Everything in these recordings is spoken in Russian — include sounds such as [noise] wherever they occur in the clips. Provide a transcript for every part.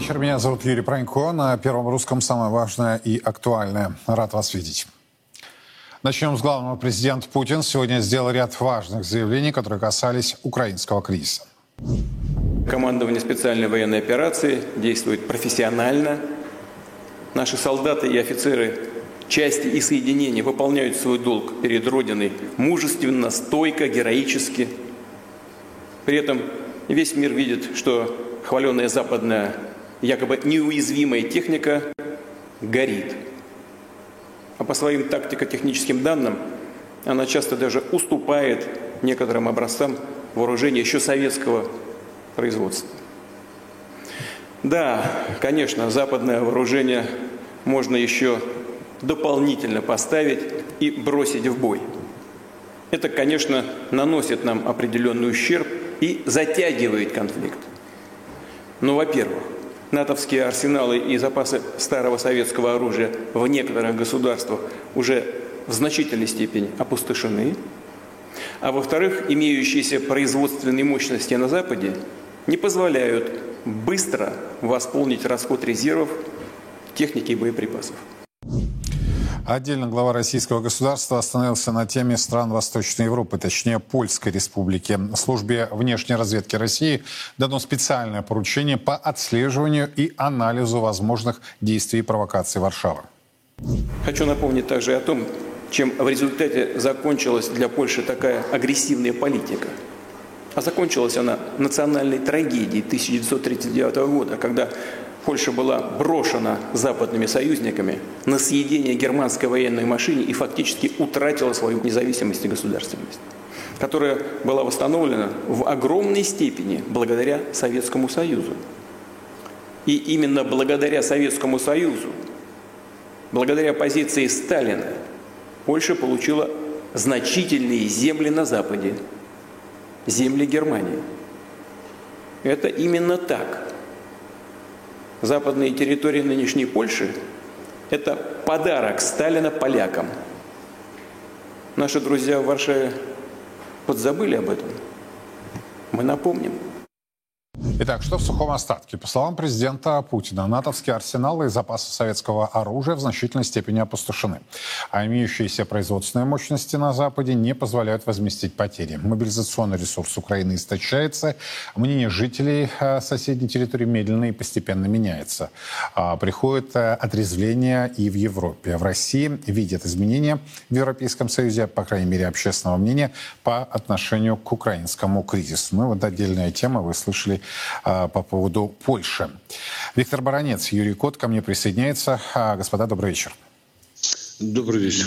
Вечер, меня зовут Юрий Пронько. На Первом Русском самое важное и актуальное. Рад вас видеть. Начнем с главного. Президент Путин сегодня сделал ряд важных заявлений, которые касались украинского кризиса. Командование специальной военной операции действует профессионально. Наши солдаты и офицеры части и соединения выполняют свой долг перед Родиной мужественно, стойко, героически. При этом весь мир видит, что хваленная западная якобы неуязвимая техника горит – а по своим тактико-техническим данным она часто даже уступает некоторым образцам вооружения еще советского производства. Да, конечно, западное вооружение можно еще дополнительно поставить и бросить в бой. Это, конечно, наносит нам определенный ущерб и затягивает конфликт. Но, во-первых, натовские арсеналы и запасы старого советского оружия в некоторых государствах уже в значительной степени опустошены. А во-вторых, имеющиеся производственные мощности на Западе не позволяют быстро восполнить расход резервов техники и боеприпасов. Отдельно глава российского государства остановился на теме стран Восточной Европы, точнее Польской республики. Службе внешней разведки России дано специальное поручение по отслеживанию и анализу возможных действий и провокаций Варшавы. Хочу напомнить также о том, чем в результате закончилась для Польши такая агрессивная политика. А закончилась она национальной трагедией 1939 года, когда Польша была брошена западными союзниками на съедение германской военной машине и фактически утратила свою независимость и государственность, которая была восстановлена в огромной степени благодаря Советскому Союзу. И именно благодаря Советскому Союзу, благодаря позиции Сталина, Польша получила значительные земли на Западе, земли Германии. Это именно так – западные территории нынешней Польши – это подарок Сталина полякам. Наши друзья в Варшаве подзабыли об этом. Мы напомним – Итак, что в сухом остатке? По словам президента Путина, натовские арсеналы и запасы советского оружия в значительной степени опустошены. А имеющиеся производственные мощности на Западе не позволяют возместить потери. Мобилизационный ресурс Украины истощается. Мнение жителей э, соседней территории медленно и постепенно меняется. А, приходит э, отрезвление и в Европе. В России видят изменения в Европейском Союзе, по крайней мере, общественного мнения по отношению к украинскому кризису. Ну вот отдельная тема, вы слышали по поводу Польши. Виктор Баранец, Юрий Кот ко мне присоединяется. А, господа, добрый вечер. Добрый вечер.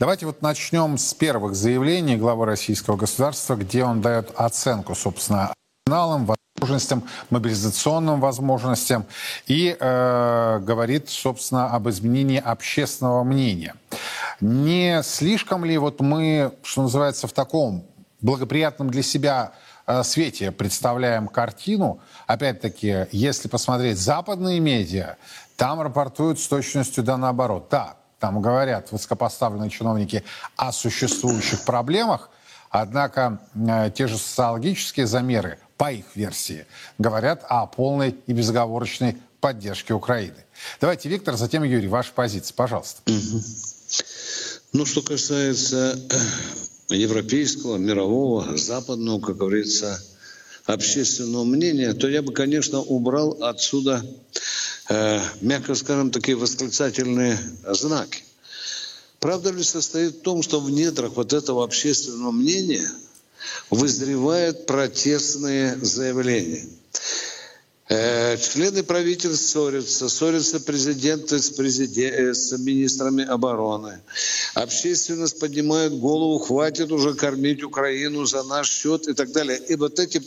Давайте вот начнем с первых заявлений главы российского государства, где он дает оценку, собственно, арсеналам, возможностям, мобилизационным возможностям и э, говорит, собственно, об изменении общественного мнения. Не слишком ли вот мы, что называется, в таком благоприятном для себя Э, свете представляем картину. Опять-таки, если посмотреть западные медиа, там рапортуют с точностью да наоборот. Да, там говорят высокопоставленные чиновники о существующих проблемах, однако э, те же социологические замеры, по их версии, говорят о полной и безоговорочной поддержке Украины. Давайте, Виктор, затем Юрий, ваша позиция, пожалуйста. Ну, что касается европейского, мирового, западного, как говорится, общественного мнения, то я бы, конечно, убрал отсюда, э, мягко скажем, такие восклицательные знаки. Правда ли состоит в том, что в недрах вот этого общественного мнения вызревают протестные заявления – члены правительства ссорятся, ссорятся президенты с, президент, э, с министрами обороны. Общественность поднимает голову, хватит уже кормить Украину за наш счет и так далее. И вот эти,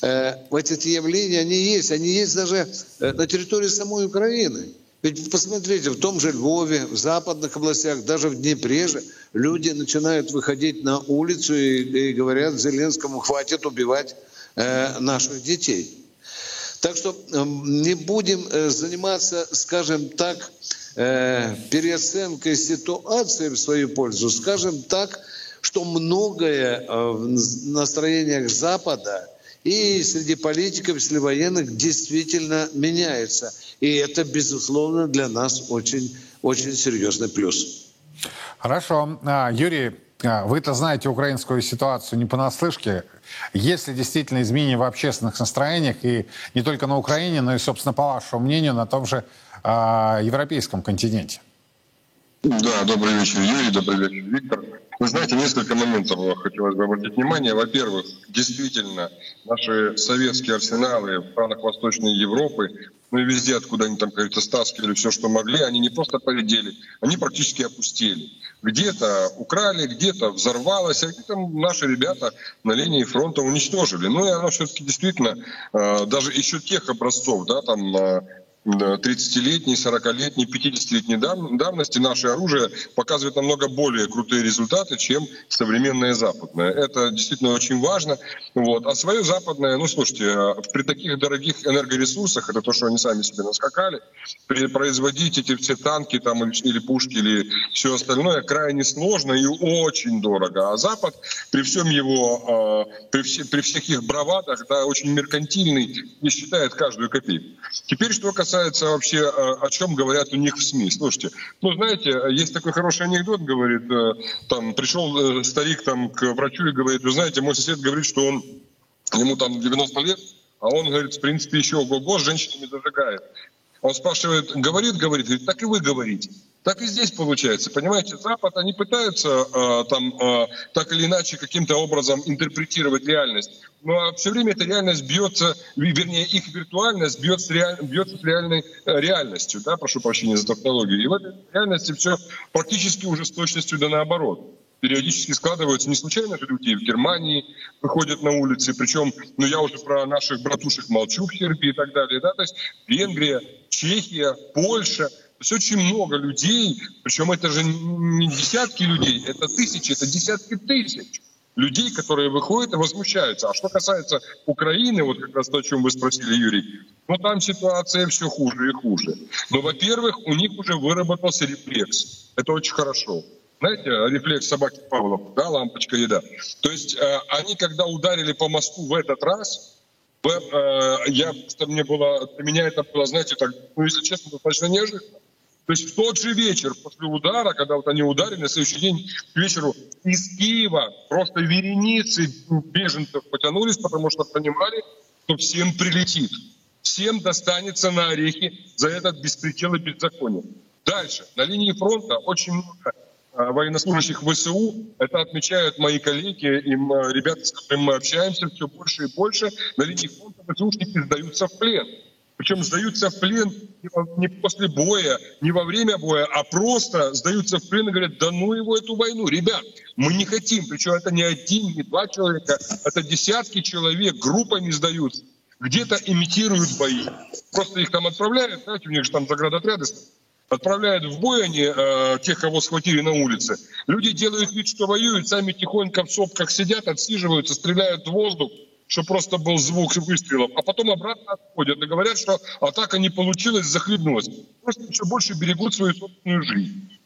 э, вот эти явления, они есть. Они есть даже на территории самой Украины. Ведь посмотрите, в том же Львове, в западных областях, даже в Днепре же люди начинают выходить на улицу и, и говорят Зеленскому, хватит убивать э, наших детей. Так что эм, не будем э, заниматься, скажем так, э, переоценкой ситуации в свою пользу. Скажем так, что многое э, в настроениях Запада и среди политиков, среди военных действительно меняется. И это, безусловно, для нас очень, очень серьезный плюс. Хорошо. А, Юрий, вы-то знаете украинскую ситуацию не понаслышке. Есть ли действительно изменения в общественных настроениях, и не только на Украине, но и, собственно, по вашему мнению, на том же э, европейском континенте? Да, добрый вечер, Юрий, добрый вечер, Виктор. Вы знаете, несколько моментов хотелось бы обратить внимание. Во-первых, действительно, наши советские арсеналы в странах Восточной Европы, ну и везде, откуда они там, кажется, стаскивали все, что могли, они не просто поредели, они практически опустили. Где-то украли, где-то взорвалось, а где-то наши ребята на линии фронта уничтожили. Ну и оно все-таки действительно, э, даже еще тех образцов, да, там э, 30-летней, 40-летней, 50-летней давности наше оружие показывает намного более крутые результаты, чем современное западное. Это действительно очень важно. Вот. А свое западное, ну слушайте, э, при таких дорогих энергоресурсах, это то, что они сами себе наскакали, производить эти все танки там, или пушки, или все остальное крайне сложно и очень дорого. А Запад при всем его, э, при, все, при всех их бравадах, да, очень меркантильный, не считает каждую копейку. Теперь, что касается касается вообще, э, о чем говорят у них в СМИ. Слушайте, ну, знаете, есть такой хороший анекдот, говорит, э, там, пришел э, старик там к врачу и говорит, вы знаете, мой сосед говорит, что он, ему там 90 лет, а он, говорит, в принципе, еще ого-го, с женщинами зажигает. Он спрашивает, говорит, говорит, говорит, так и вы говорите. Так и здесь получается. Понимаете, Запад, они пытаются э, там э, так или иначе каким-то образом интерпретировать реальность. Но все время эта реальность бьется, вернее, их виртуальность бьется, реаль, бьется с реальной э, реальностью. Да, прошу прощения за тавтологию. И в этой реальности все практически уже с точностью да наоборот периодически складываются. Не случайно же люди в Германии выходят на улицы, причем, ну я уже про наших братушек молчу в Сербии и так далее, да, то есть Венгрия, Чехия, Польша, то есть очень много людей, причем это же не десятки людей, это тысячи, это десятки тысяч людей, которые выходят и возмущаются. А что касается Украины, вот как раз то, о чем вы спросили, Юрий, ну там ситуация все хуже и хуже. Но, во-первых, у них уже выработался рефлекс. Это очень хорошо знаете, рефлекс собаки Павлова, да, лампочка еда. То есть э, они, когда ударили по мосту в этот раз, я, что мне было, для меня это было, знаете, так, ну, если честно, достаточно неожиданно. То есть в тот же вечер после удара, когда вот они ударили, на следующий день к вечеру из Киева просто вереницы беженцев потянулись, потому что понимали, что всем прилетит. Всем достанется на орехи за этот беспредел и беззаконие. Дальше. На линии фронта очень много Э, военнослужащих ВСУ. Это отмечают мои коллеги и ребята, с которыми мы общаемся все больше и больше. На линии фронта ВСУшники сдаются в плен. Причем сдаются в плен не после боя, не во время боя, а просто сдаются в плен и говорят, да ну его эту войну. Ребят, мы не хотим. Причем это не один, не два человека, это десятки человек группами сдаются. Где-то имитируют бои. Просто их там отправляют, знаете, у них же там заградотряды отправляют в бой они, э, тех, кого схватили на улице. Люди делают вид, что воюют, сами тихонько в сопках сидят, отсиживаются, стреляют в воздух, чтобы просто был звук выстрелов, а потом обратно отходят и говорят, что атака не получилась, захлебнулась. Просто еще больше берегут свою собственную жизнь.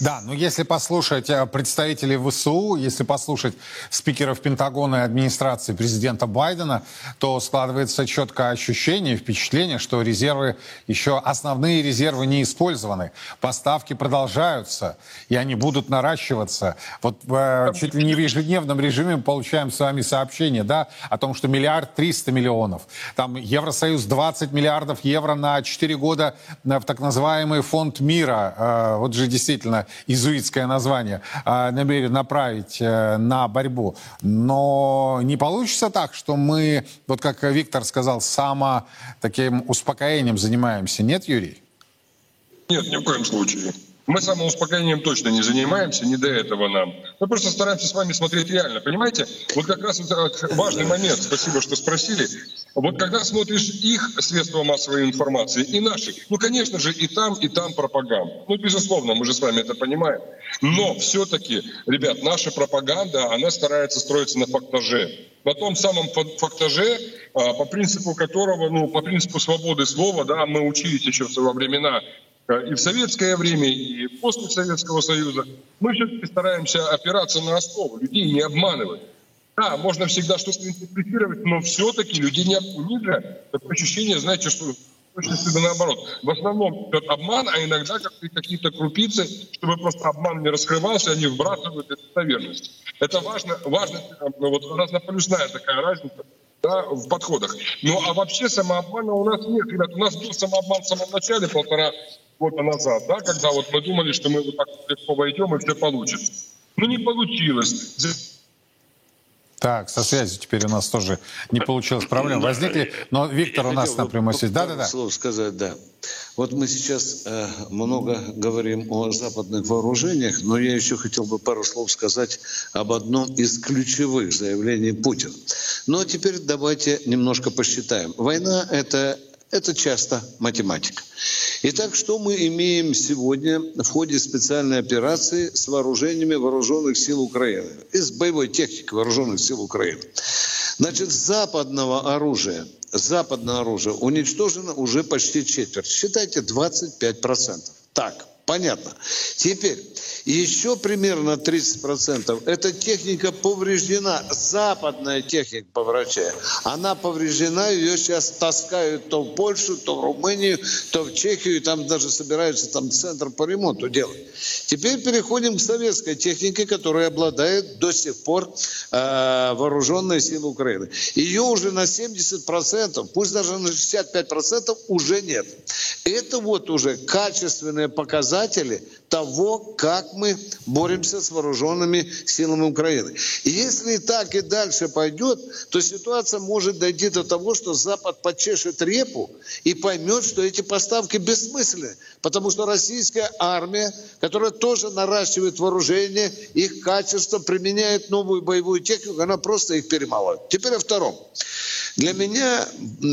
Да, но если послушать э, представителей ВСУ, если послушать спикеров Пентагона и администрации президента Байдена, то складывается четкое ощущение, впечатление, что резервы, еще основные резервы не использованы. Поставки продолжаются, и они будут наращиваться. Вот э, чуть ли не в ежедневном режиме получаем с вами сообщение, да, о том, что миллиард триста миллионов. Там Евросоюз 20 миллиардов евро на 4 года в так называемый фонд мира. Э, вот же действительно действительно изуитское название, а, намерен направить э, на борьбу. Но не получится так, что мы, вот как Виктор сказал, само таким успокоением занимаемся. Нет, Юрий? Нет, ни в коем случае. Мы самоуспокоением точно не занимаемся, не до этого нам. Мы просто стараемся с вами смотреть реально, понимаете? Вот как раз важный момент, спасибо, что спросили. Вот когда смотришь их средства массовой информации и наши, ну, конечно же, и там, и там пропаганда. Ну, безусловно, мы же с вами это понимаем. Но все-таки, ребят, наша пропаганда, она старается строиться на фактаже. На том самом фактаже, а, по принципу которого, ну, по принципу свободы слова, да, мы учились еще во времена и в советское время, и после Советского Союза, мы все-таки стараемся опираться на основу, людей не обманывать. Да, можно всегда что-то интерпретировать, но все-таки людей не ниже. Такое ощущение, знаете, что точно всегда наоборот. В основном идет обман, а иногда какие-то крупицы, чтобы просто обман не раскрывался, они вбрасывают эту доверенность. Это важно, важно ну, вот разнополюсная такая разница да, в подходах. Ну а вообще самообмана у нас нет, ребят. У нас был самообман в самом начале, полтора года назад, да, когда вот мы думали, что мы вот так легко войдем и все получится. Ну не получилось. Так, со связью теперь у нас тоже не получилось проблем. Возникли, но Виктор у нас на прямой связи. Да, да, да. Слово сказать, да. Вот мы сейчас э, много говорим о западных вооружениях, но я еще хотел бы пару слов сказать об одном из ключевых заявлений Путина. Но теперь давайте немножко посчитаем. Война это это часто математика. Итак, что мы имеем сегодня в ходе специальной операции с вооружениями вооруженных сил Украины, из боевой техники вооруженных сил Украины? Значит, западного оружия, западное оружие уничтожено уже почти четверть. Считайте 25%. Так, понятно. Теперь еще примерно 30% эта техника повреждена, западная техника по враче. Она повреждена, ее сейчас таскают то в Польшу, то в Румынию, то в Чехию, и там даже собираются там центр по ремонту делать. Теперь переходим к советской технике, которая обладает до сих пор э, вооруженные силы Украины. Ее уже на 70%, пусть даже на 65% уже нет. Это вот уже качественные показатели того, как мы боремся с вооруженными силами Украины. И если так и дальше пойдет, то ситуация может дойти до того, что Запад почешет репу и поймет, что эти поставки бессмысленны. Потому что российская армия, которая тоже наращивает вооружение, их качество, применяет новую боевую технику, она просто их перемалывает. Теперь о втором. Для меня,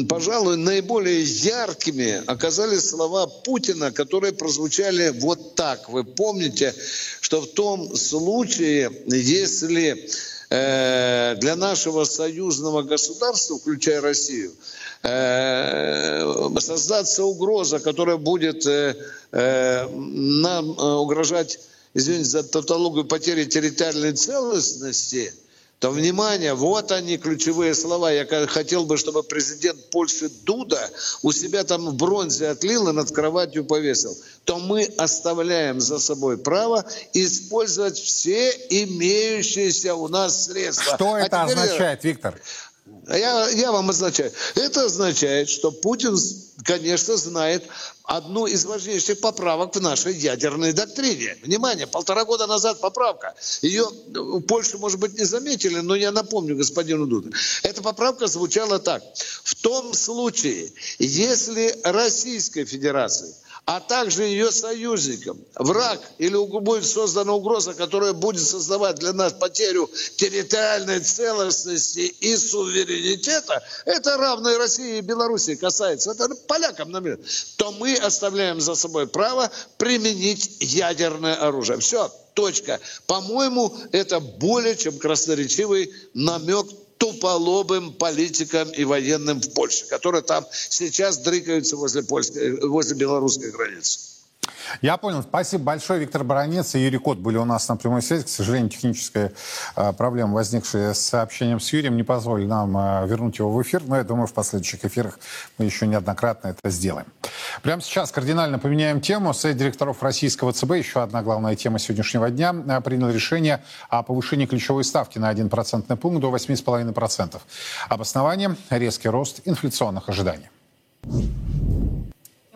пожалуй, наиболее яркими оказались слова Путина, которые прозвучали вот так. Вы помните, что в том случае, если э, для нашего союзного государства, включая Россию, э, создаться угроза, которая будет э, нам угрожать, извините за тавтологию, потери территориальной целостности – то внимание, вот они ключевые слова. Я хотел бы, чтобы президент Польши Дуда у себя там в бронзе отлил и над кроватью повесил. То мы оставляем за собой право использовать все имеющиеся у нас средства. Что а это означает, Виктор? Я, я вам означаю. Это означает, что Путин, конечно, знает одну из важнейших поправок в нашей ядерной доктрине. Внимание, полтора года назад поправка. Ее в Польше, может быть, не заметили, но я напомню господину Дуду. Эта поправка звучала так. В том случае, если Российской Федерации – а также ее союзникам. Враг или будет создана угроза, которая будет создавать для нас потерю территориальной целостности и суверенитета, это равно и России и Белоруссии касается, это полякам, например, то мы оставляем за собой право применить ядерное оружие. Все, точка. По-моему, это более чем красноречивый намек туполобым политикам и военным в Польше, которые там сейчас дрыкаются возле, польской, возле белорусской границы. Я понял. Спасибо большое. Виктор Баранец и Юрий Кот были у нас на прямой связи. К сожалению, техническая э, проблема, возникшая с сообщением с Юрием, не позволили нам э, вернуть его в эфир. Но я думаю, в последующих эфирах мы еще неоднократно это сделаем. Прямо сейчас кардинально поменяем тему. Совет директоров российского ЦБ, еще одна главная тема сегодняшнего дня, э, принял решение о повышении ключевой ставки на 1% пункт до 8,5%. Обоснование – резкий рост инфляционных ожиданий.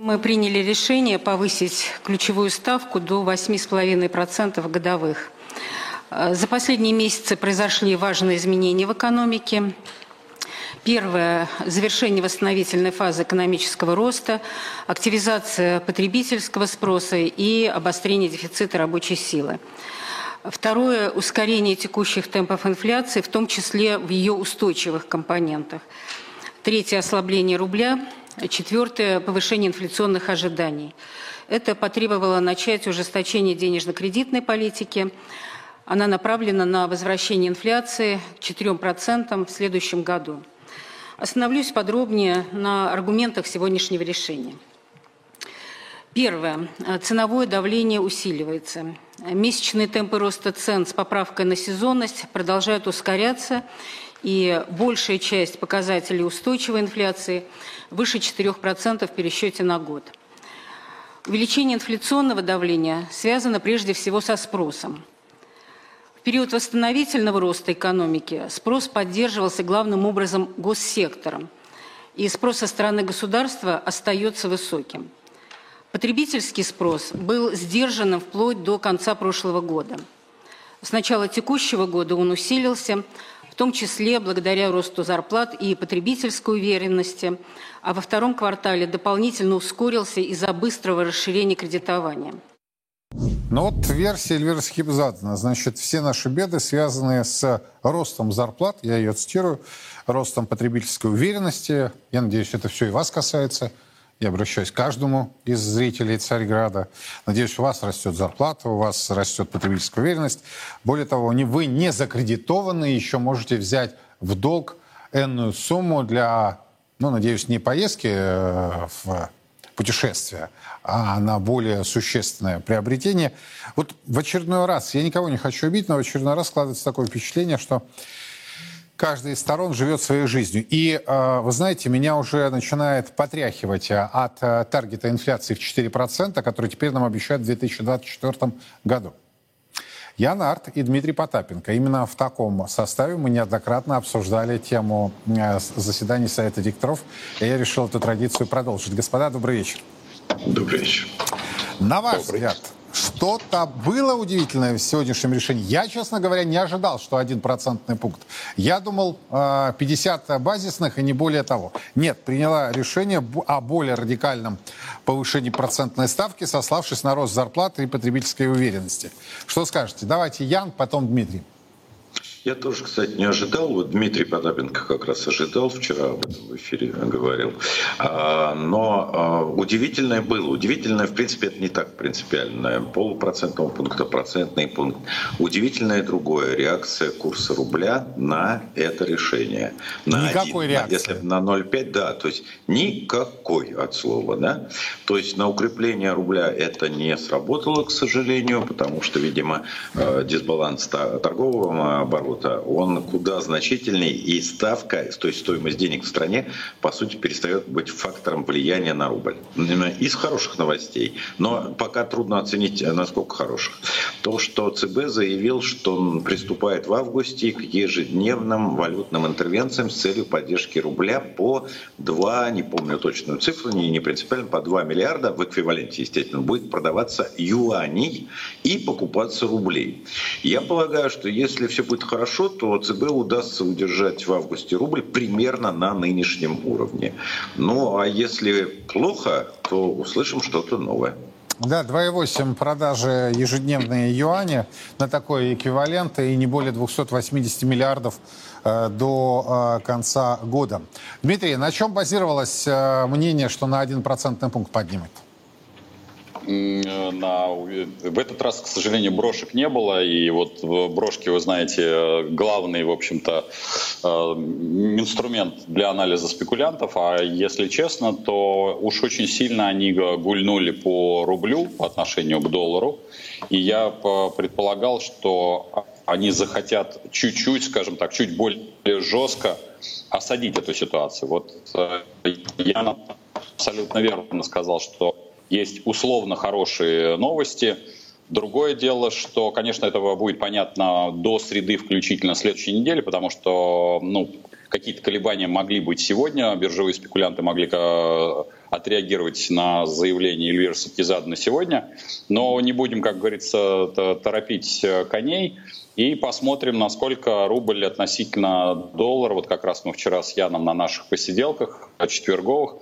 Мы приняли решение повысить ключевую ставку до 8,5% годовых. Э, за последние месяцы произошли важные изменения в экономике. Первое – завершение восстановительной фазы экономического роста, активизация потребительского спроса и обострение дефицита рабочей силы. Второе – ускорение текущих темпов инфляции, в том числе в ее устойчивых компонентах. Третье – ослабление рубля – Четвертое – повышение инфляционных ожиданий. Это потребовало начать ужесточение денежно-кредитной политики. Она направлена на возвращение инфляции к 4% в следующем году. Остановлюсь подробнее на аргументах сегодняшнего решения. Первое. Ценовое давление усиливается. Месячные темпы роста цен с поправкой на сезонность продолжают ускоряться, и большая часть показателей устойчивой инфляции выше 4% в пересчете на год. Увеличение инфляционного давления связано прежде всего со спросом. В период восстановительного роста экономики спрос поддерживался главным образом госсектором, и спрос со стороны государства остается высоким. Потребительский спрос был сдержанным вплоть до конца прошлого года. С начала текущего года он усилился, в том числе благодаря росту зарплат и потребительской уверенности, а во втором квартале дополнительно ускорился из-за быстрого расширения кредитования. Ну вот версия Эльвиры Схибзадана. Значит, все наши беды связаны с ростом зарплат, я ее цитирую, ростом потребительской уверенности. Я надеюсь, это все и вас касается – я обращаюсь к каждому из зрителей Царьграда. Надеюсь, у вас растет зарплата, у вас растет потребительская уверенность. Более того, вы не закредитованы, еще можете взять в долг энную сумму для, ну, надеюсь, не поездки э, в путешествия, а на более существенное приобретение. Вот в очередной раз, я никого не хочу убить, но в очередной раз складывается такое впечатление, что каждая из сторон живет своей жизнью. И, э, вы знаете, меня уже начинает потряхивать э, от э, таргета инфляции в 4%, который теперь нам обещают в 2024 году. Ян Арт и Дмитрий Потапенко. Именно в таком составе мы неоднократно обсуждали тему заседаний Совета дикторов. И я решил эту традицию продолжить. Господа, добрый вечер. Добрый вечер. На ваш добрый. взгляд, что-то было удивительное в сегодняшнем решении. Я, честно говоря, не ожидал, что один процентный пункт. Я думал 50 э, базисных и не более того. Нет, приняла решение о более радикальном повышении процентной ставки, сославшись на рост зарплаты и потребительской уверенности. Что скажете? Давайте Ян, потом Дмитрий. Я тоже, кстати, не ожидал. Вот Дмитрий Потапенко как раз ожидал, вчера об этом в эфире говорил. А, но а, удивительное было. Удивительное, в принципе, это не так принципиально. Полупроцентного пункта, процентный пункт. Удивительное другое. Реакция курса рубля на это решение. На Никакой один, реакции. Если на 0,5, да. То есть никакой от слова. Да? То есть на укрепление рубля это не сработало, к сожалению, потому что, видимо, э, дисбаланс торгового оборота оборота, он куда значительнее, и ставка, то есть стоимость денег в стране, по сути, перестает быть фактором влияния на рубль. Из хороших новостей, но пока трудно оценить, насколько хороших. То, что ЦБ заявил, что он приступает в августе к ежедневным валютным интервенциям с целью поддержки рубля по 2, не помню точную цифру, не, не принципиально, по 2 миллиарда в эквиваленте, естественно, будет продаваться юаней и покупаться рублей. Я полагаю, что если все будет хорошо, хорошо, то ЦБ удастся удержать в августе рубль примерно на нынешнем уровне. Ну а если плохо, то услышим что-то новое. Да, 2,8 продажи ежедневные юани на такой эквивалент и не более 280 миллиардов э, до э, конца года. Дмитрий, на чем базировалось э, мнение, что на 1% пункт поднимет? На... В этот раз, к сожалению, брошек не было. И вот брошки, вы знаете, главный, в общем-то, э, инструмент для анализа спекулянтов. А если честно, то уж очень сильно они гульнули по рублю по отношению к доллару. И я предполагал, что они захотят чуть-чуть, скажем так, чуть более жестко осадить эту ситуацию. Вот э, я абсолютно верно сказал, что есть условно хорошие новости. Другое дело, что, конечно, этого будет понятно до среды включительно следующей недели, потому что ну, какие-то колебания могли быть сегодня, биржевые спекулянты могли э, отреагировать на заявление Эльвиры Сапкизада на сегодня, но не будем, как говорится, торопить э, коней и посмотрим, насколько рубль относительно доллара, вот как раз мы вчера с Яном на наших посиделках четверговых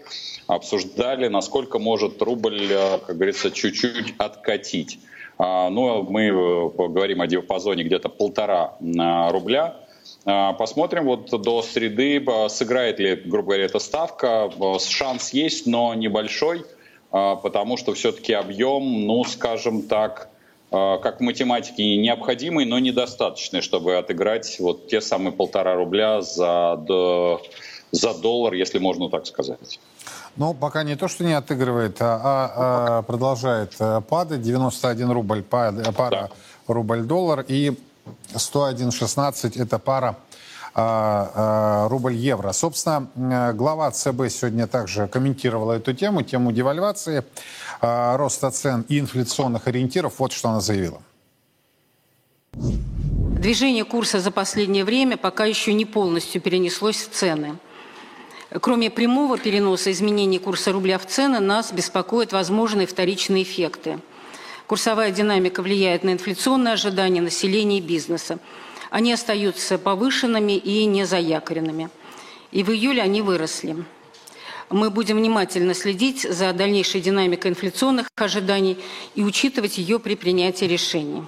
обсуждали, насколько может рубль, э, как говорится, чуть-чуть откатить. А, ну, мы э, говорим о диапазоне где-то полтора э, рубля. А, посмотрим вот до среды, сыграет ли, грубо говоря, эта ставка. Шанс есть, но небольшой, потому что все-таки объем, ну, скажем так, как в математике необходимый, но недостаточный, чтобы отыграть вот те самые полтора рубля за, за доллар, если можно так сказать. Ну, пока не то, что не отыгрывает, а, а, а продолжает э, падать. 91 рубль пара да. рубль-доллар и 101,16 это пара рубль-евро. Собственно, глава ЦБ сегодня также комментировала эту тему, тему девальвации, а, роста цен и инфляционных ориентиров. Вот что она заявила. Движение курса за последнее время пока еще не полностью перенеслось в цены. Кроме прямого переноса изменений курса рубля в цены, нас беспокоят возможные вторичные эффекты. Курсовая динамика влияет на инфляционные ожидания населения и бизнеса. Они остаются повышенными и незаякоренными. И в июле они выросли. Мы будем внимательно следить за дальнейшей динамикой инфляционных ожиданий и учитывать ее при принятии решений.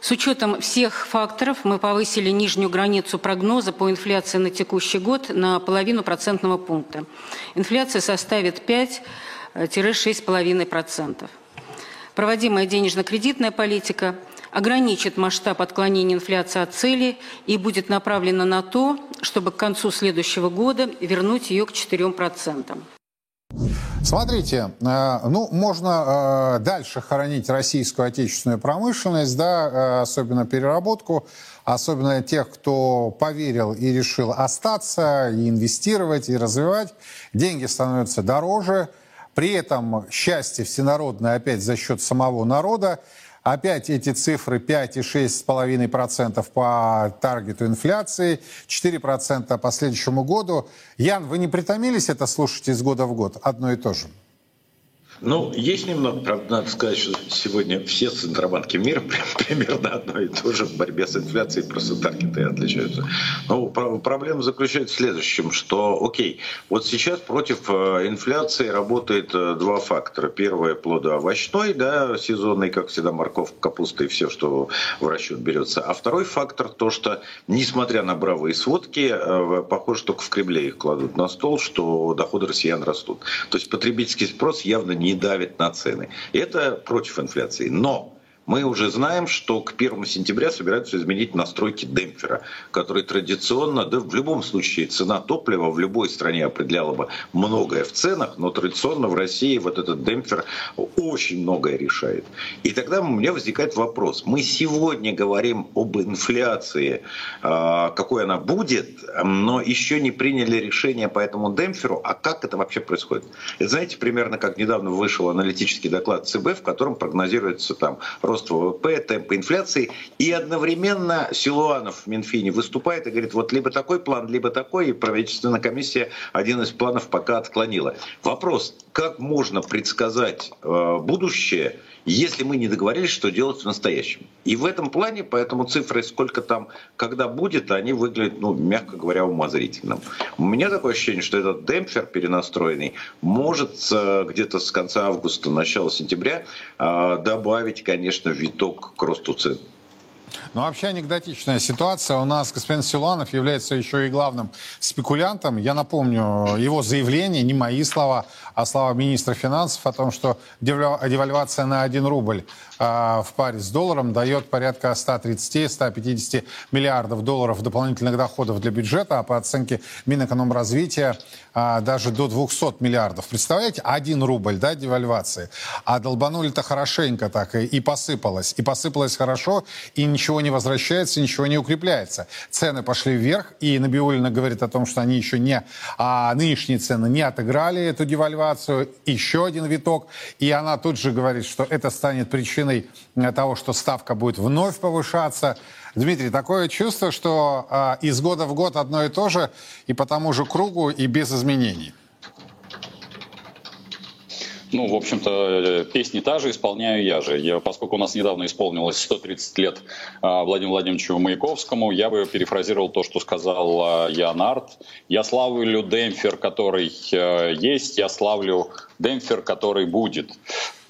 С учетом всех факторов мы повысили нижнюю границу прогноза по инфляции на текущий год на половину процентного пункта. Инфляция составит 5-6,5%. Проводимая денежно-кредитная политика – ограничит масштаб отклонения инфляции от цели и будет направлена на то, чтобы к концу следующего года вернуть ее к 4%. Смотрите, э, ну, можно э, дальше хоронить российскую отечественную промышленность, да, э, особенно переработку, особенно тех, кто поверил и решил остаться, и инвестировать, и развивать. Деньги становятся дороже, при этом счастье всенародное опять за счет самого народа. Опять эти цифры 5,6,5% по таргету инфляции, 4% по следующему году. Ян, вы не притомились это слушать из года в год? Одно и то же. Ну, есть немного, правда, надо сказать, что сегодня все центробанки мира [laughs] примерно одно и то же в борьбе с инфляцией, просто таргеты отличаются. Но проблема заключается в следующем, что, окей, вот сейчас против э, инфляции работает э, два фактора. Первое, плодоовощной, да, сезонный, как всегда, морковка, капуста и все, что в расчет берется. А второй фактор, то, что, несмотря на бравые сводки, э, похоже, только в Кремле их кладут на стол, что доходы россиян растут. То есть потребительский спрос явно не не давит на цены. Это против инфляции. Но мы уже знаем, что к 1 сентября собираются изменить настройки демпфера, который традиционно, да в любом случае цена топлива в любой стране определяла бы многое в ценах, но традиционно в России вот этот демпфер очень многое решает. И тогда у меня возникает вопрос. Мы сегодня говорим об инфляции, а, какой она будет, но еще не приняли решение по этому демпферу. А как это вообще происходит? Это знаете, примерно как недавно вышел аналитический доклад ЦБ, в котором прогнозируется там рост рост ВВП, темпы инфляции. И одновременно Силуанов в Минфине выступает и говорит, вот либо такой план, либо такой. И правительственная комиссия один из планов пока отклонила. Вопрос, как можно предсказать э, будущее, если мы не договорились, что делать в настоящем. И в этом плане, поэтому цифры, сколько там, когда будет, они выглядят, ну, мягко говоря, умозрительным. У меня такое ощущение, что этот демпфер перенастроенный может э, где-то с конца августа, начала сентября э, добавить, конечно, виток к росту цен. Ну, вообще анекдотичная ситуация. У нас господин Силуанов является еще и главным спекулянтом. Я напомню его заявление, не мои слова, а слова министра финансов о том, что девальвация на 1 рубль а, в паре с долларом дает порядка 130-150 миллиардов долларов дополнительных доходов для бюджета, а по оценке Минэкономразвития а, даже до 200 миллиардов. Представляете, 1 рубль, да, девальвации. А долбанули-то хорошенько так и, и посыпалось. И посыпалось хорошо, и ничего не возвращается, ничего не укрепляется. Цены пошли вверх, и Набиулина говорит о том, что они еще не, а нынешние цены не отыграли эту девальвацию. Еще один виток. И она тут же говорит, что это станет причиной э, того, что ставка будет вновь повышаться. Дмитрий, такое чувство, что э, из года в год одно и то же, и по тому же кругу, и без изменений. Ну, в общем-то, э, песни та же, исполняю я же. Я, поскольку у нас недавно исполнилось 130 лет а, Владимиру Владимировичу Маяковскому, я бы перефразировал то, что сказал а, Ян Арт. Я славлю демпфер, который э, есть, я славлю демпфер, который будет.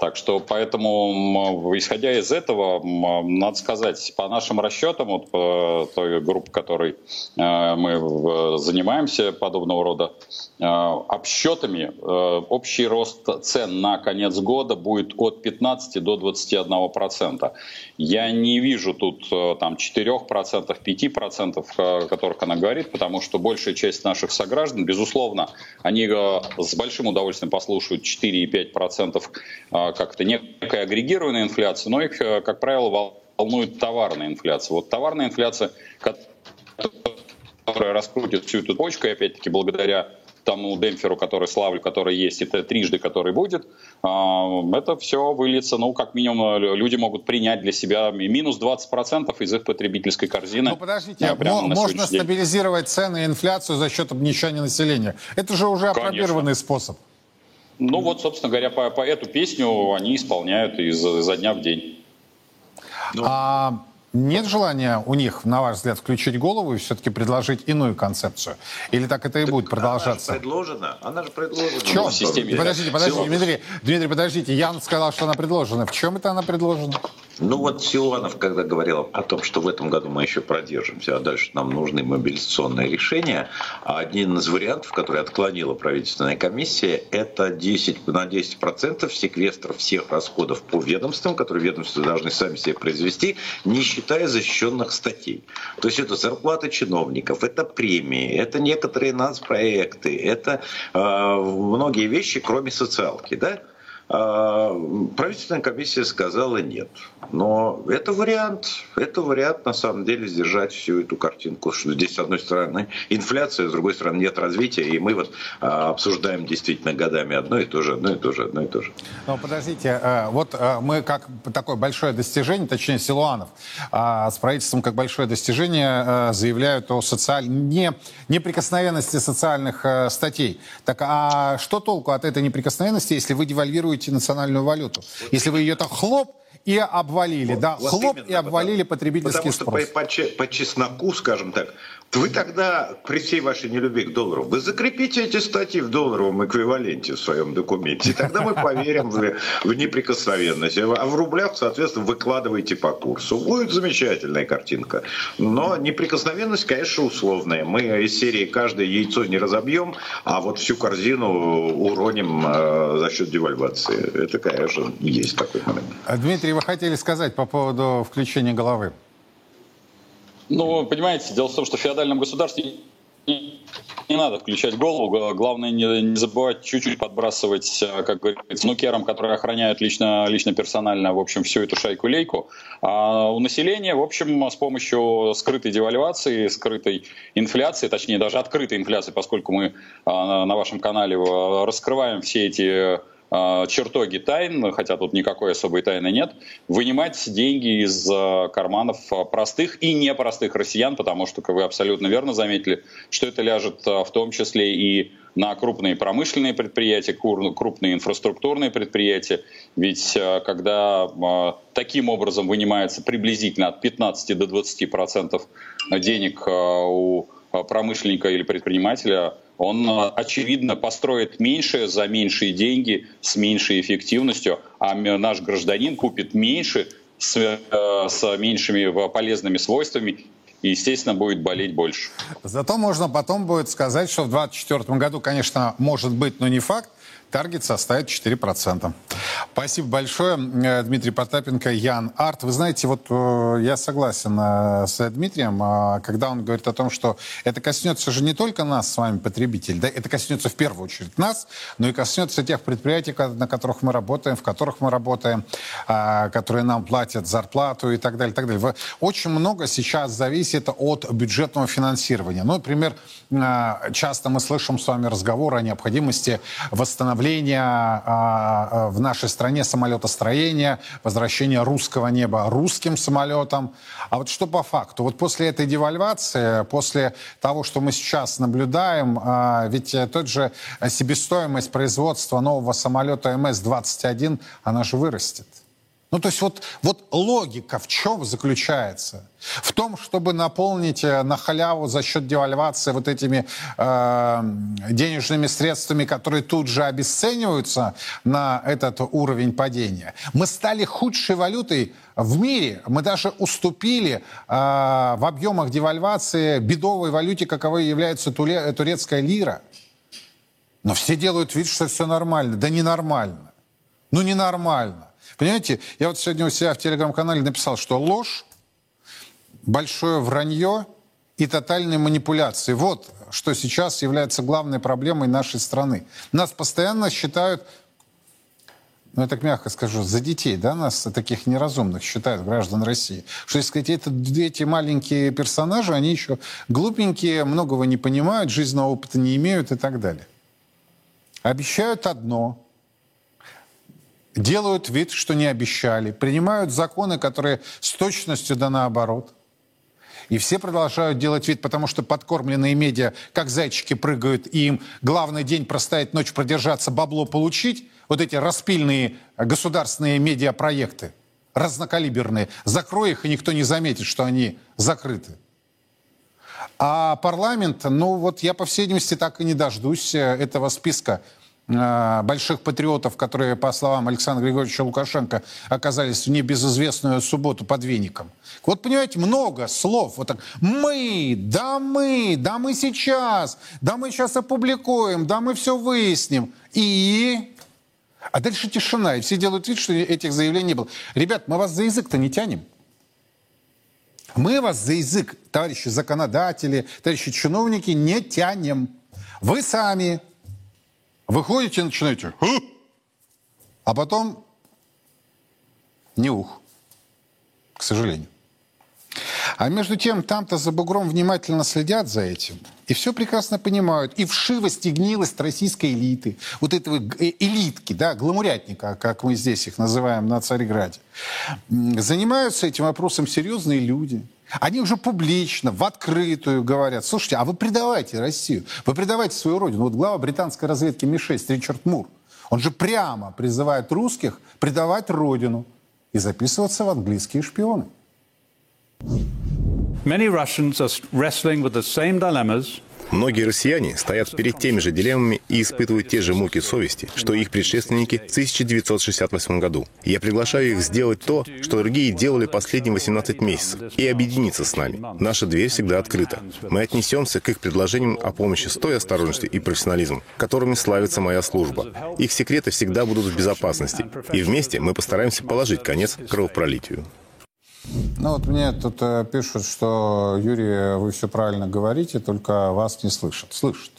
Так что поэтому, исходя из этого, надо сказать, по нашим расчетам, вот по той группе, которой э, мы занимаемся подобного рода э, обсчетами, э, общий рост цен на конец года будет от 15 до 21 процента. Я не вижу тут там 4 процентов, 5 процентов, о которых она говорит, потому что большая часть наших сограждан, безусловно, они с большим удовольствием послушают 4,5 процентов как-то некая агрегированная инфляция, но их, э, как правило, волнует товарная инфляция. Вот товарная инфляция, которая раскрутит всю эту точку, и опять-таки благодаря тому демпферу, который славлю, который есть, это трижды, который будет, а, это все выльется, ну, как минимум, люди могут принять для себя минус 20% из их потребительской корзины. Ну, подождите, можно стабилизировать цены и инфляцию за счет обнищания населения. Это же уже опробированный способ. Ну вот, собственно говоря, по, по эту песню они исполняют из, изо дня в день. Ну. А нет желания у них, на ваш взгляд, включить голову и все-таки предложить иную концепцию? Или так это и так будет продолжаться? Она же предложена. Она же предложена. В чем? В системе. Подождите, подождите, Дмитрий, Дмитрий, подождите. Ян сказал, что она предложена. В чем это она предложена? Ну вот Силуанов, когда говорил о том, что в этом году мы еще продержимся, а дальше нам нужны мобилизационные решения, а один из вариантов, который отклонила правительственная комиссия, это 10, на 10% секвестр всех расходов по ведомствам, которые ведомства должны сами себе произвести, не считая защищенных статей. То есть это зарплаты чиновников, это премии, это некоторые нацпроекты, это э, многие вещи, кроме социалки. Да? А, правительственная комиссия сказала нет. Но это вариант, это вариант на самом деле сдержать всю эту картинку, что здесь с одной стороны инфляция, с другой стороны нет развития, и мы вот а, обсуждаем действительно годами одно и то же, одно и то же, одно и то же. Но подождите, э, вот мы как такое большое достижение, точнее Силуанов, а, с правительством как большое достижение заявляют о социаль... не... неприкосновенности социальных статей. Так а что толку от этой неприкосновенности, если вы девальвируете девальвируете национальную валюту. Если вы ее так хлоп, и обвалили, вот, да, вот хлоп именно, и обвалили потому, потребительский потому спрос. Потому что по, по, по чесноку, скажем так, вы тогда, при всей вашей нелюбви к доллару, вы закрепите эти статьи в долларовом эквиваленте в своем документе, и тогда мы поверим в, в неприкосновенность. А в рублях, соответственно, выкладывайте по курсу. Будет замечательная картинка. Но неприкосновенность, конечно, условная. Мы из серии каждое яйцо не разобьем, а вот всю корзину уроним э, за счет девальвации. Это, конечно, есть такой момент. Дмитрий, вы хотели сказать по поводу включения головы? Ну, понимаете, дело в том, что в феодальном государстве не, надо включать голову. Главное не, не забывать чуть-чуть подбрасывать, э, как говорится, нукерам, которые охраняют лично, лично персонально, в общем, всю эту шайку-лейку. А у населения, в общем, с помощью скрытой девальвации, скрытой инфляции, точнее, даже открытой инфляции, поскольку мы а, на вашем канале э, раскрываем все эти чертоги тайн, хотя тут никакой особой тайны нет, вынимать деньги из а, карманов а, простых и непростых россиян, потому что, как вы абсолютно верно заметили, что это ляжет в том числе и на крупные промышленные предприятия, крупные инфраструктурные предприятия. Ведь когда таким образом вынимается приблизительно от 15 до 20 процентов денег у промышленника или предпринимателя, он, э, очевидно, построит меньше за меньшие деньги с меньшей эффективностью, а наш гражданин купит меньше с, э, с меньшими полезными свойствами и, естественно, будет болеть больше. Зато можно потом будет сказать, что в 2024 году, конечно, может быть, но не факт, таргет составит 4%. Спасибо большое, э, Дмитрий Потапенко, Ян Арт. Вы знаете, вот э, я согласен э, с Дмитрием, а, когда он говорит о том, что это коснется же не только нас с вами, потребителей, да, это коснется в первую очередь нас, но и коснется тех предприятий, на которых мы работаем, в которых мы работаем, а, которые нам платят зарплату и так далее, и так далее. Очень много сейчас зависит от бюджетного финансирования. Ну, например, часто мы слышим с вами разговоры о необходимости восстановления в нашей стране самолетостроения, возвращения русского неба русским самолетам. А вот что по факту? Вот после этой девальвации, после того, что мы сейчас наблюдаем, а, ведь тот же себестоимость производства нового самолета МС-21, она же вырастет. Ну, то есть вот, вот логика в чем заключается? В том, чтобы наполнить э, на халяву за счет девальвации вот этими э, денежными средствами, которые тут же обесцениваются на этот уровень падения. Мы стали худшей валютой в мире. Мы даже уступили э, в объемах девальвации бедовой валюте, каковой является туле, турецкая лира. Но все делают вид, что все нормально. Да ненормально. Ну, ненормально. Понимаете, я вот сегодня у себя в телеграм-канале написал, что ложь, большое вранье и тотальные манипуляции. Вот что сейчас является главной проблемой нашей страны. Нас постоянно считают, ну я так мягко скажу, за детей, да, нас таких неразумных считают граждан России. Что, если сказать, это, эти маленькие персонажи, они еще глупенькие, многого не понимают, жизненного опыта не имеют и так далее. Обещают одно – делают вид, что не обещали, принимают законы, которые с точностью да наоборот. И все продолжают делать вид, потому что подкормленные медиа, как зайчики, прыгают, и им главный день простоять, ночь продержаться, бабло получить. Вот эти распильные государственные медиапроекты, разнокалиберные. Закрой их, и никто не заметит, что они закрыты. А парламент, ну вот я, по всей видимости, так и не дождусь э, этого списка больших патриотов, которые, по словам Александра Григорьевича Лукашенко, оказались в небезызвестную субботу под веником. Вот, понимаете, много слов. Вот так. Мы, да мы, да мы сейчас, да мы сейчас опубликуем, да мы все выясним. И... А дальше тишина, и все делают вид, что этих заявлений не было. Ребят, мы вас за язык-то не тянем. Мы вас за язык, товарищи законодатели, товарищи чиновники, не тянем. Вы сами Выходите и начинаете, а потом не ух, к сожалению. А между тем, там-то за бугром внимательно следят за этим. И все прекрасно понимают. И вшивость и гнилость российской элиты, вот этого э, элитки, да, гламурятника, как мы здесь их называем на Цареграде, занимаются этим вопросом серьезные люди. Они уже публично, в открытую говорят, слушайте, а вы предавайте Россию, вы предавайте свою родину. Вот глава британской разведки Ми-6 Ричард Мур, он же прямо призывает русских предавать родину и записываться в английские шпионы. Many Russians are wrestling with the same dilemmas Многие россияне стоят перед теми же дилеммами и испытывают те же муки совести, что их предшественники в 1968 году. Я приглашаю их сделать то, что другие делали последние 18 месяцев, и объединиться с нами. Наша дверь всегда открыта. Мы отнесемся к их предложениям о помощи с той осторожностью и профессионализмом, которыми славится моя служба. Их секреты всегда будут в безопасности, и вместе мы постараемся положить конец кровопролитию. Ну вот мне тут э, пишут, что Юрий, вы все правильно говорите, только вас не слышат. Слышат.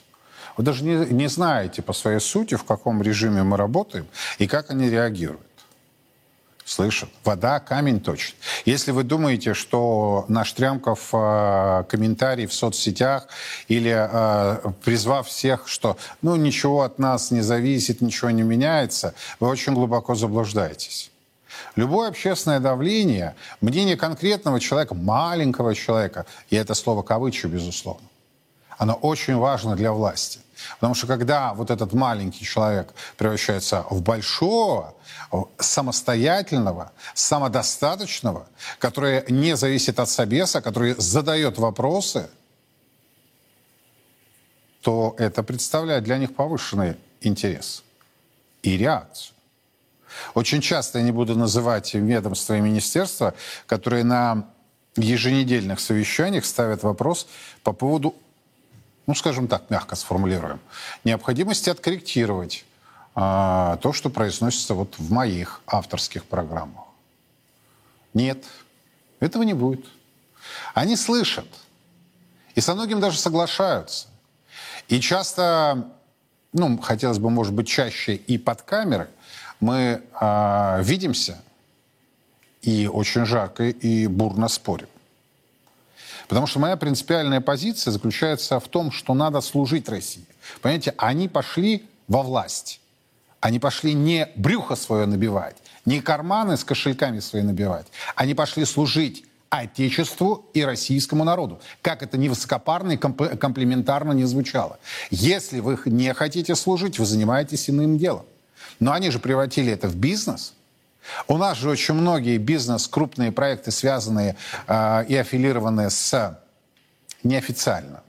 Вы даже не, не знаете по своей сути, в каком режиме мы работаем и как они реагируют. Слышат. Вода, камень точит. Если вы думаете, что наш Трямков э, комментарий в соцсетях или э, призвав всех, что ну ничего от нас не зависит, ничего не меняется, вы очень глубоко заблуждаетесь. Любое общественное давление, мнение конкретного человека, маленького человека, и это слово кавычу, безусловно, оно очень важно для власти. Потому что когда вот этот маленький человек превращается в большого, самостоятельного, самодостаточного, который не зависит от собеса, который задает вопросы, то это представляет для них повышенный интерес и реакцию. Очень часто я не буду называть ведомства и министерства, которые на еженедельных совещаниях ставят вопрос по поводу, ну, скажем так, мягко сформулируем, необходимости откорректировать а, то, что произносится вот в моих авторских программах. Нет, этого не будет. Они слышат. И со многим даже соглашаются. И часто, ну, хотелось бы, может быть, чаще и под камеры – мы э, видимся и очень жарко и бурно спорим. Потому что моя принципиальная позиция заключается в том, что надо служить России. Понимаете, они пошли во власть. Они пошли не брюхо свое набивать, не карманы с кошельками свои набивать. Они пошли служить Отечеству и российскому народу. Как это не высокопарно и комплементарно не звучало. Если вы не хотите служить, вы занимаетесь иным делом. Но они же превратили это в бизнес. У нас же очень многие бизнес, крупные проекты, связанные э, и аффилированные с неофициально,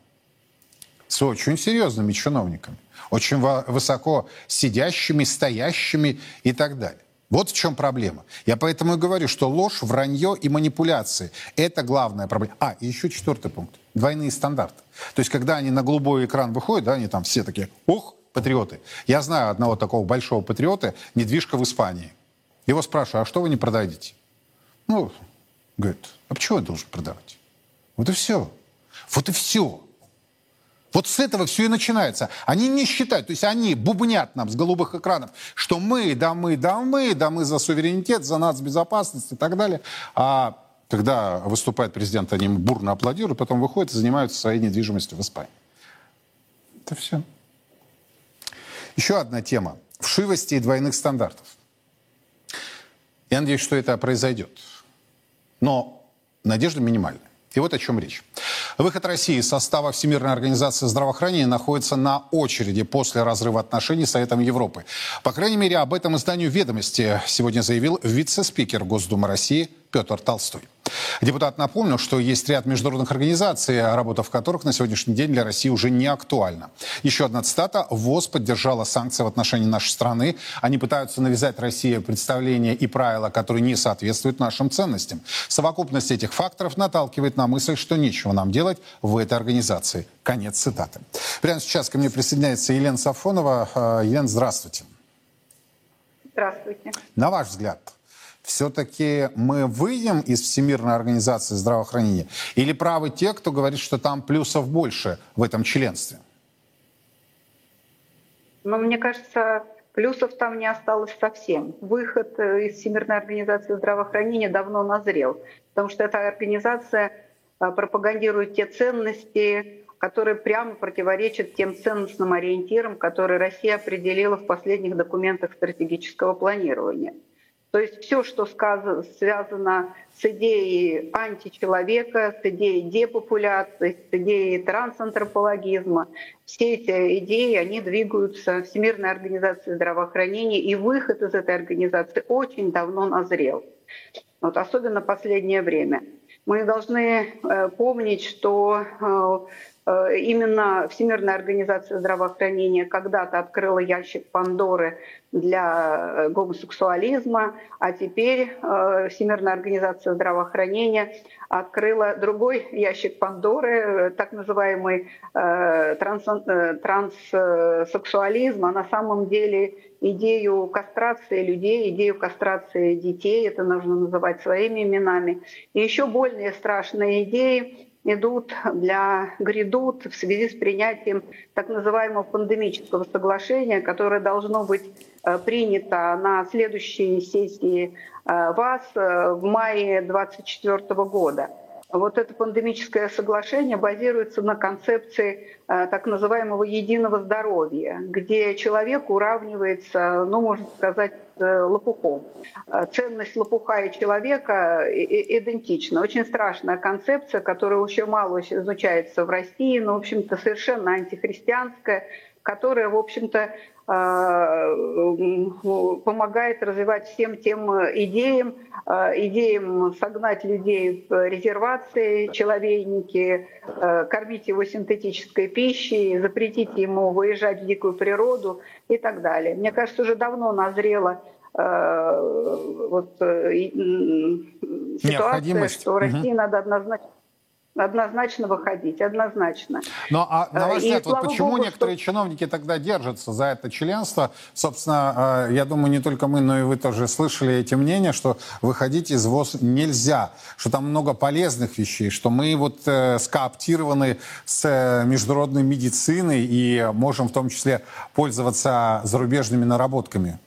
с очень серьезными чиновниками, очень высоко сидящими, стоящими и так далее. Вот в чем проблема. Я поэтому и говорю, что ложь, вранье и манипуляции – это главная проблема. А, и еще четвертый пункт. Двойные стандарты. То есть, когда они на голубой экран выходят, да, они там все такие, ух, патриоты. Я знаю одного такого большого патриота, недвижка в Испании. Его спрашиваю, а что вы не продадите? Ну, говорит, а почему я должен продавать? Вот и все. Вот и все. Вот с этого все и начинается. Они не считают, то есть они бубнят нам с голубых экранов, что мы, да мы, да мы, да мы за суверенитет, за нацбезопасность и так далее. А когда выступает президент, они бурно аплодируют, потом выходят и занимаются своей недвижимостью в Испании. Это все. Еще одна тема. Вшивости и двойных стандартов. Я надеюсь, что это произойдет. Но надежда минимальная. И вот о чем речь. Выход России из состава Всемирной организации здравоохранения находится на очереди после разрыва отношений с Советом Европы. По крайней мере, об этом изданию «Ведомости» сегодня заявил вице-спикер Госдумы России Петр Толстой. Депутат напомнил, что есть ряд международных организаций, работа в которых на сегодняшний день для России уже не актуальна. Еще одна цитата. ВОЗ поддержала санкции в отношении нашей страны. Они пытаются навязать России представления и правила, которые не соответствуют нашим ценностям. Совокупность этих факторов наталкивает на мысль, что нечего нам делать в этой организации. Конец цитаты. Прямо сейчас ко мне присоединяется Елена Сафонова. Э, Елена, здравствуйте. Здравствуйте. На ваш взгляд, все-таки мы выйдем из Всемирной организации здравоохранения? Или правы те, кто говорит, что там плюсов больше в этом членстве? Ну, мне кажется, плюсов там не осталось совсем. Выход э, из Всемирной организации здравоохранения давно назрел, потому что эта организация э, пропагандирует те ценности, которые прямо противоречат тем ценностным ориентирам, которые Россия определила в последних документах стратегического планирования – то есть все, что сказано, связано с идеей античеловека, с идеей депопуляции, с идеей трансантропологизма, все эти идеи, они двигаются Всемирной организации здравоохранения, и выход из этой организации очень давно назрел. Вот особенно последнее время. Мы должны э, помнить, что Э, именно Всемирная организация здравоохранения когда-то открыла ящик Пандоры для э, гомосексуализма, а теперь э, Всемирная организация здравоохранения открыла другой ящик Пандоры, так называемый транс, транссексуализм, а на самом деле идею кастрации людей, идею кастрации детей, это нужно называть своими именами, и еще более страшные идеи идут для грядут в связи с принятием так называемого пандемического соглашения, которое должно быть э, принято на следующей сессии э, ВАС э, в мае 2024 года. Вот это пандемическое соглашение базируется на концепции так называемого единого здоровья, где человек уравнивается, ну, можно сказать, лопухом. Э, ценность лопуха и человека идентична. Очень страшная концепция, которая еще мало изучается в России, но, в общем-то, совершенно антихристианская, которая, в общем-то, э, помогает развивать всем тем идеям, идеям согнать людей в резервации, человейники, кормить его синтетической пищей, запретить ему выезжать в дикую природу и так далее. Мне кажется, уже давно назрела вот ситуация, что России угу. надо однозначно Однозначно выходить, однозначно. Но а на ваш взгляд, вот почему Богу, некоторые что... чиновники тогда держатся за это членство? Собственно, я думаю, не только мы, но и вы тоже слышали эти мнения, что выходить из ВОЗ нельзя, что там много полезных вещей, что мы вот э, скооптированы с э, международной медициной и можем в том числе пользоваться зарубежными наработками.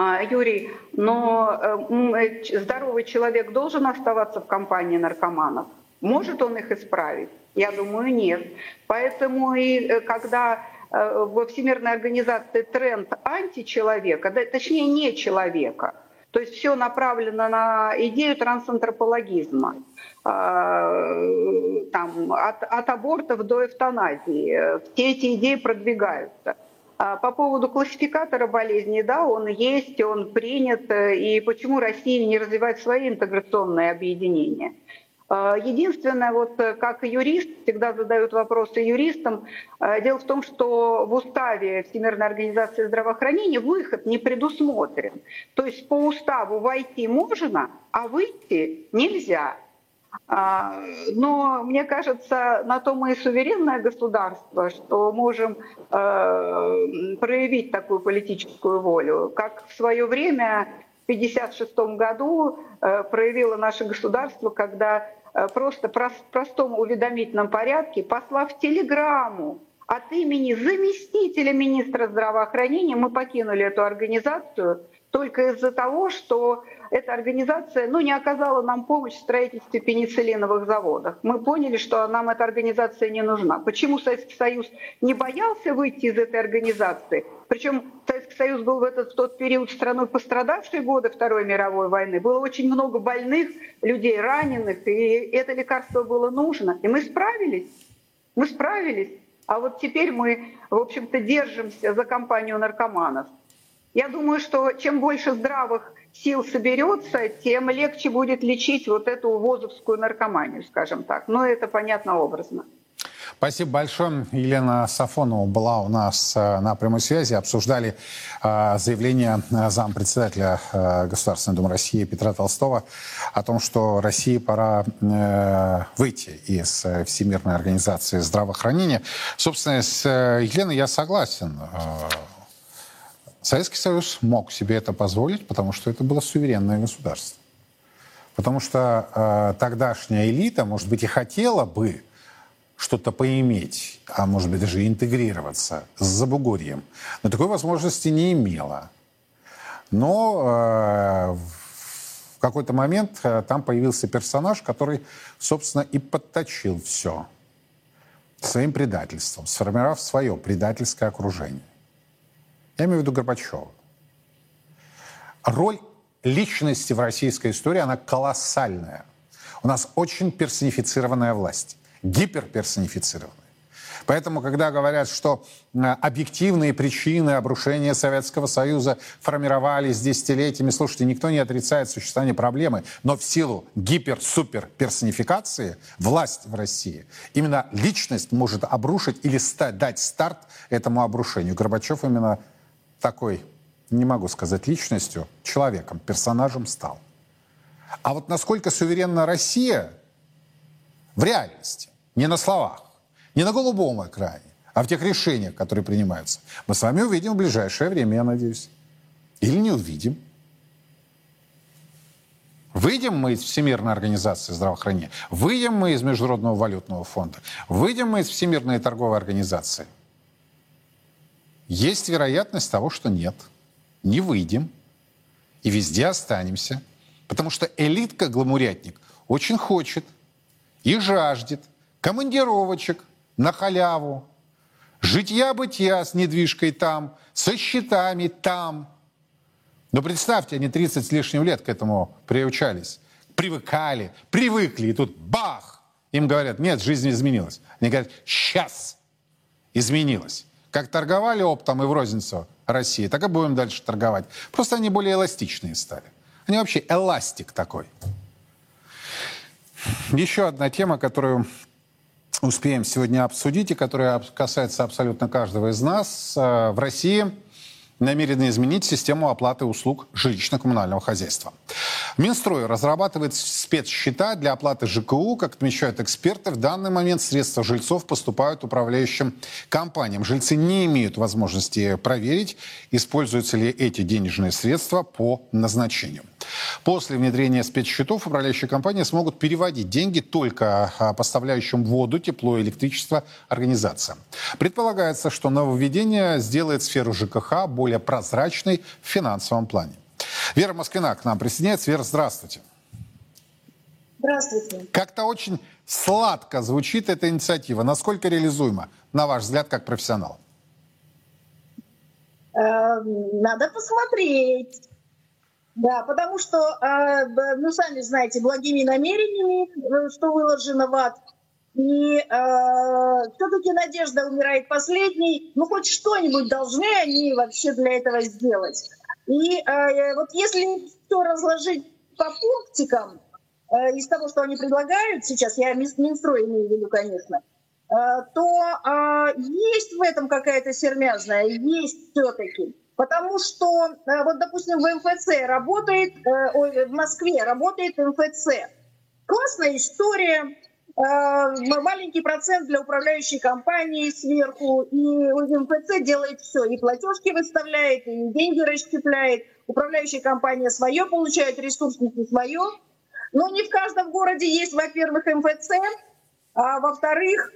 А, Юрий, но э, э, здоровый человек должен оставаться в компании наркоманов? Может он их исправить? Я думаю, нет. Поэтому и э, когда во Всемирной организации тренд античеловека, точнее не человека, то есть все направлено на идею трансантропологизма, там, от, от абортов до эвтаназии. Все эти идеи продвигаются. А по поводу классификатора болезней, да, он есть, он принят, и почему Россия не развивает свои интеграционные объединения? А, единственное, вот как юрист, всегда задают вопросы юристам, дело в том, что в уставе Всемирной организации здравоохранения выход не предусмотрен. То есть по уставу войти можно, а выйти нельзя. А, но мне кажется, на то мы и суверенное государство, что можем э, проявить такую политическую волю. Как в свое время, в 1956 году, э, проявило наше государство, когда э, просто в простом уведомительном порядке, послав телеграмму от имени заместителя министра здравоохранения, мы покинули эту организацию только из-за того, что эта организация ну, не оказала нам помощь в строительстве пенициллиновых заводов. Мы поняли, что нам эта организация не нужна. Почему Советский Союз не боялся выйти из этой организации? Причем Советский Союз был в, этот, в тот период страной пострадавшей годы Второй мировой войны. Было очень много больных людей, раненых, и это лекарство было нужно. И мы справились. Мы справились. А вот теперь мы, в общем-то, держимся за компанию наркоманов. Я думаю, что чем больше здравых сил соберется, тем легче будет лечить вот эту ВОЗовскую наркоманию, скажем так. Но это понятно образно. Спасибо большое. Елена Сафонова была у нас э, на прямой связи. Обсуждали э, заявление э, зампредседателя Государственной Думы России Петра Толстого о том, что России пора выйти из Всемирной организации здравоохранения. Собственно, с Еленой я согласен. Советский Союз мог себе это позволить, потому что это было суверенное государство. Потому что э, тогдашняя элита, может быть, и хотела бы что-то поиметь, а может быть даже интегрироваться с Забугорьем, но такой возможности не имела. Но э, в какой-то момент э, там появился персонаж, который, собственно, и подточил все своим предательством, сформировав свое предательское окружение. Я имею в виду Горбачева. Роль личности в российской истории, она колоссальная. У нас очень персонифицированная власть, гиперперсонифицированная. Поэтому, когда говорят, что объективные причины обрушения Советского Союза формировались десятилетиями, слушайте, никто не отрицает существование проблемы, но в силу гипер-супер-персонификации власть в России, именно личность может обрушить или дать старт этому обрушению. Горбачев именно такой, не могу сказать личностью, человеком, персонажем стал. А вот насколько суверенна Россия в реальности, не на словах, не на голубом экране, а в тех решениях, которые принимаются, мы с вами увидим в ближайшее время, я надеюсь. Или не увидим. Выйдем мы из Всемирной организации здравоохранения, выйдем мы из Международного валютного фонда, выйдем мы из Всемирной торговой организации – есть вероятность того, что нет. Не выйдем и везде останемся. Потому что элитка-гламурятник очень хочет и жаждет командировочек на халяву, житья-бытия с недвижкой там, со счетами там. Но представьте, они 30 с лишним лет к этому приучались, привыкали, привыкли, и тут бах! Им говорят, нет, жизнь изменилась. Они говорят, сейчас изменилась. Как торговали оптом и в розницу России, так и будем дальше торговать. Просто они более эластичные стали. Они вообще эластик такой. Еще одна тема, которую успеем сегодня обсудить и которая касается абсолютно каждого из нас. Э, в России намерены изменить систему оплаты услуг жилищно-коммунального хозяйства. Минстрой разрабатывает спецсчета для оплаты ЖКУ. Как отмечают эксперты, в данный момент средства жильцов поступают управляющим компаниям. Жильцы не имеют возможности проверить, используются ли эти денежные средства по назначению. После внедрения спецсчетов управляющие компании смогут переводить деньги только а, поставляющим воду, тепло и электричество организациям. Предполагается, что нововведение сделает сферу ЖКХ более прозрачной в финансовом плане. Вера Москвина к нам присоединяется. Вера, здравствуйте. Здравствуйте. Как-то очень сладко звучит эта инициатива. Насколько реализуема, на ваш взгляд, как профессионал? Эм, надо посмотреть. Да, потому что, э, ну, сами знаете, благими намерениями, э, что выложено в ад, И э, все-таки надежда умирает последней. Ну, хоть что-нибудь должны они вообще для этого сделать. И э, вот если все разложить по пунктикам э, из того, что они предлагают сейчас, я Минстрой имею в виду, конечно, э, то э, есть в этом какая-то сермяжная, есть все-таки. Потому что, э, вот, допустим, в МФЦ работает, э, в Москве работает МФЦ. Классная история, э, маленький процент для управляющей компании сверху, и МФЦ делает все, и платежки выставляет, и деньги расщепляет, управляющая компания свое получает, ресурсники свое. Но не в каждом городе есть, во-первых, МФЦ, а во-вторых,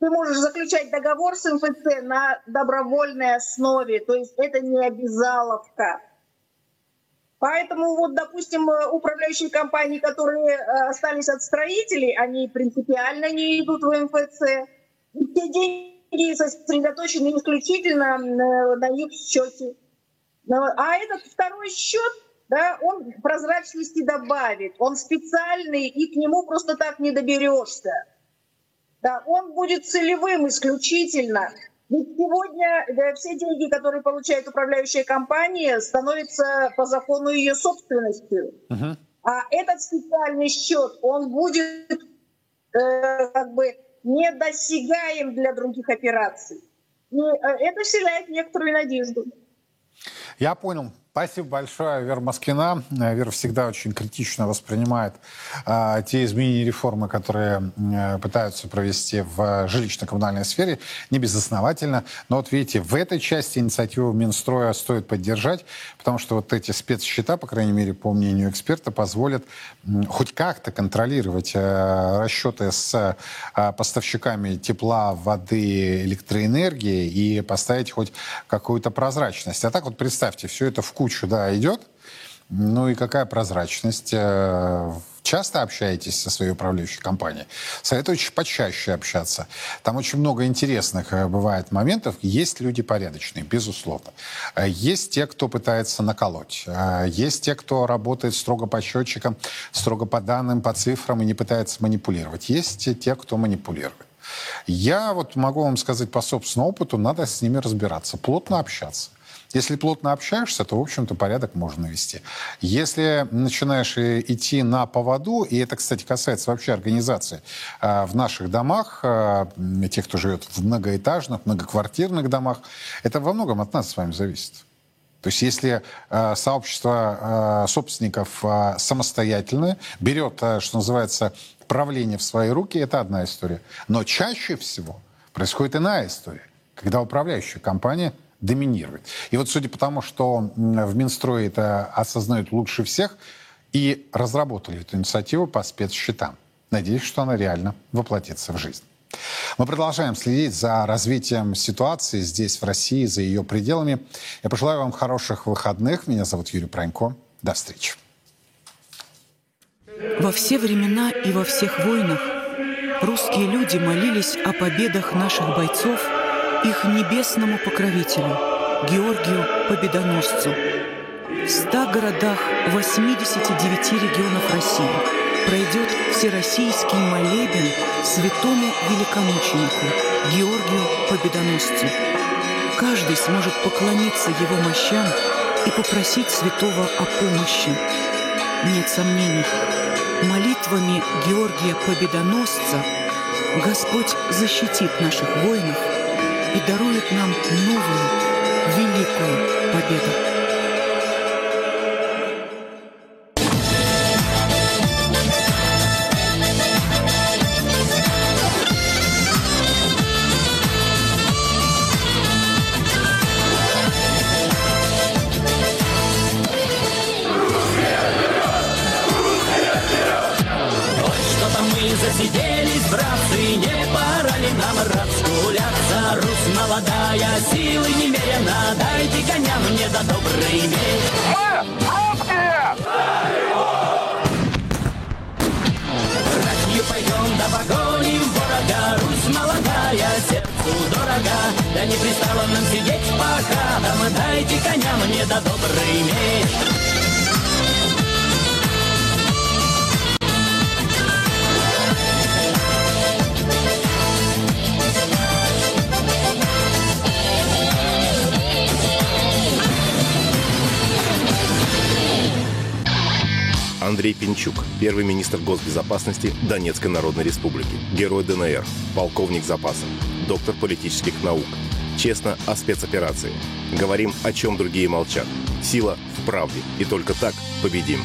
ты можешь заключать договор с МФЦ на добровольной основе, то есть это не обязаловка. Поэтому вот, допустим, управляющие компании, которые э, остались от строителей, они принципиально не идут в МФЦ. Те деньги сосредоточены исключительно на их счете. А этот второй счет, да, он прозрачности добавит, он специальный, и к нему просто так не доберешься да, он будет целевым исключительно. Ведь сегодня да, все деньги, которые получает управляющая компания, становятся по закону ее собственностью. Uh-huh. А этот специальный счет, он будет э, как бы недосягаем для других операций. И э, это вселяет некоторую надежду. Я понял. Спасибо большое, Вера Москвина. Вера всегда очень критично воспринимает а, те изменения и реформы, которые а, пытаются провести в жилищно-коммунальной сфере, не безосновательно. Но вот видите, в этой части инициативу Минстроя стоит поддержать, потому что вот эти спецсчета, по крайней мере, по мнению эксперта, позволят хоть как-то контролировать а, расчеты с а, поставщиками тепла, воды, электроэнергии и поставить хоть какую-то прозрачность. А так вот представьте, все это в кучу, да, идет. Ну и какая прозрачность? Э, часто общаетесь со своей управляющей компанией? Советую почаще общаться. Там очень много интересных э, бывает моментов. Есть люди порядочные, безусловно. Э, есть те, кто пытается наколоть. Есть те, кто работает строго по счетчикам, строго по данным, по цифрам и не пытается манипулировать. Есть те, кто манипулирует. Я вот могу вам сказать по собственному опыту, надо с ними разбираться, плотно общаться. Если плотно общаешься, то, в общем-то, порядок можно навести. Если начинаешь идти на поводу, и это, кстати, касается вообще организации э, в наших домах, э, тех, кто живет в многоэтажных, многоквартирных домах, это во многом от нас с вами зависит. То есть если э, сообщество э, собственников э, самостоятельное, берет, э, что называется, правление в свои руки, это одна история. Но чаще всего происходит иная история, когда управляющая компания – доминирует. И вот судя по тому, что в Минстрое это осознают лучше всех, и разработали эту инициативу по спецсчетам. Надеюсь, что она реально воплотится в жизнь. Мы продолжаем следить за развитием ситуации здесь, в России, за ее пределами. Я пожелаю вам хороших выходных. Меня зовут Юрий Пронько. До встречи. Во все времена и во всех войнах русские люди молились о победах наших бойцов – их небесному покровителю, Георгию Победоносцу. В ста городах 89 регионов России пройдет всероссийский молебен святому великомученику Георгию Победоносцу. Каждый сможет поклониться его мощам и попросить святого о помощи. Нет сомнений, молитвами Георгия Победоносца Господь защитит наших воинов – и дарует нам новую, великую победу. это добрый меч. Андрей Пинчук, первый министр госбезопасности Донецкой Народной Республики, герой ДНР, полковник запаса, доктор политических наук, Честно о спецоперации. Говорим, о чем другие молчат. Сила в правде. И только так победим.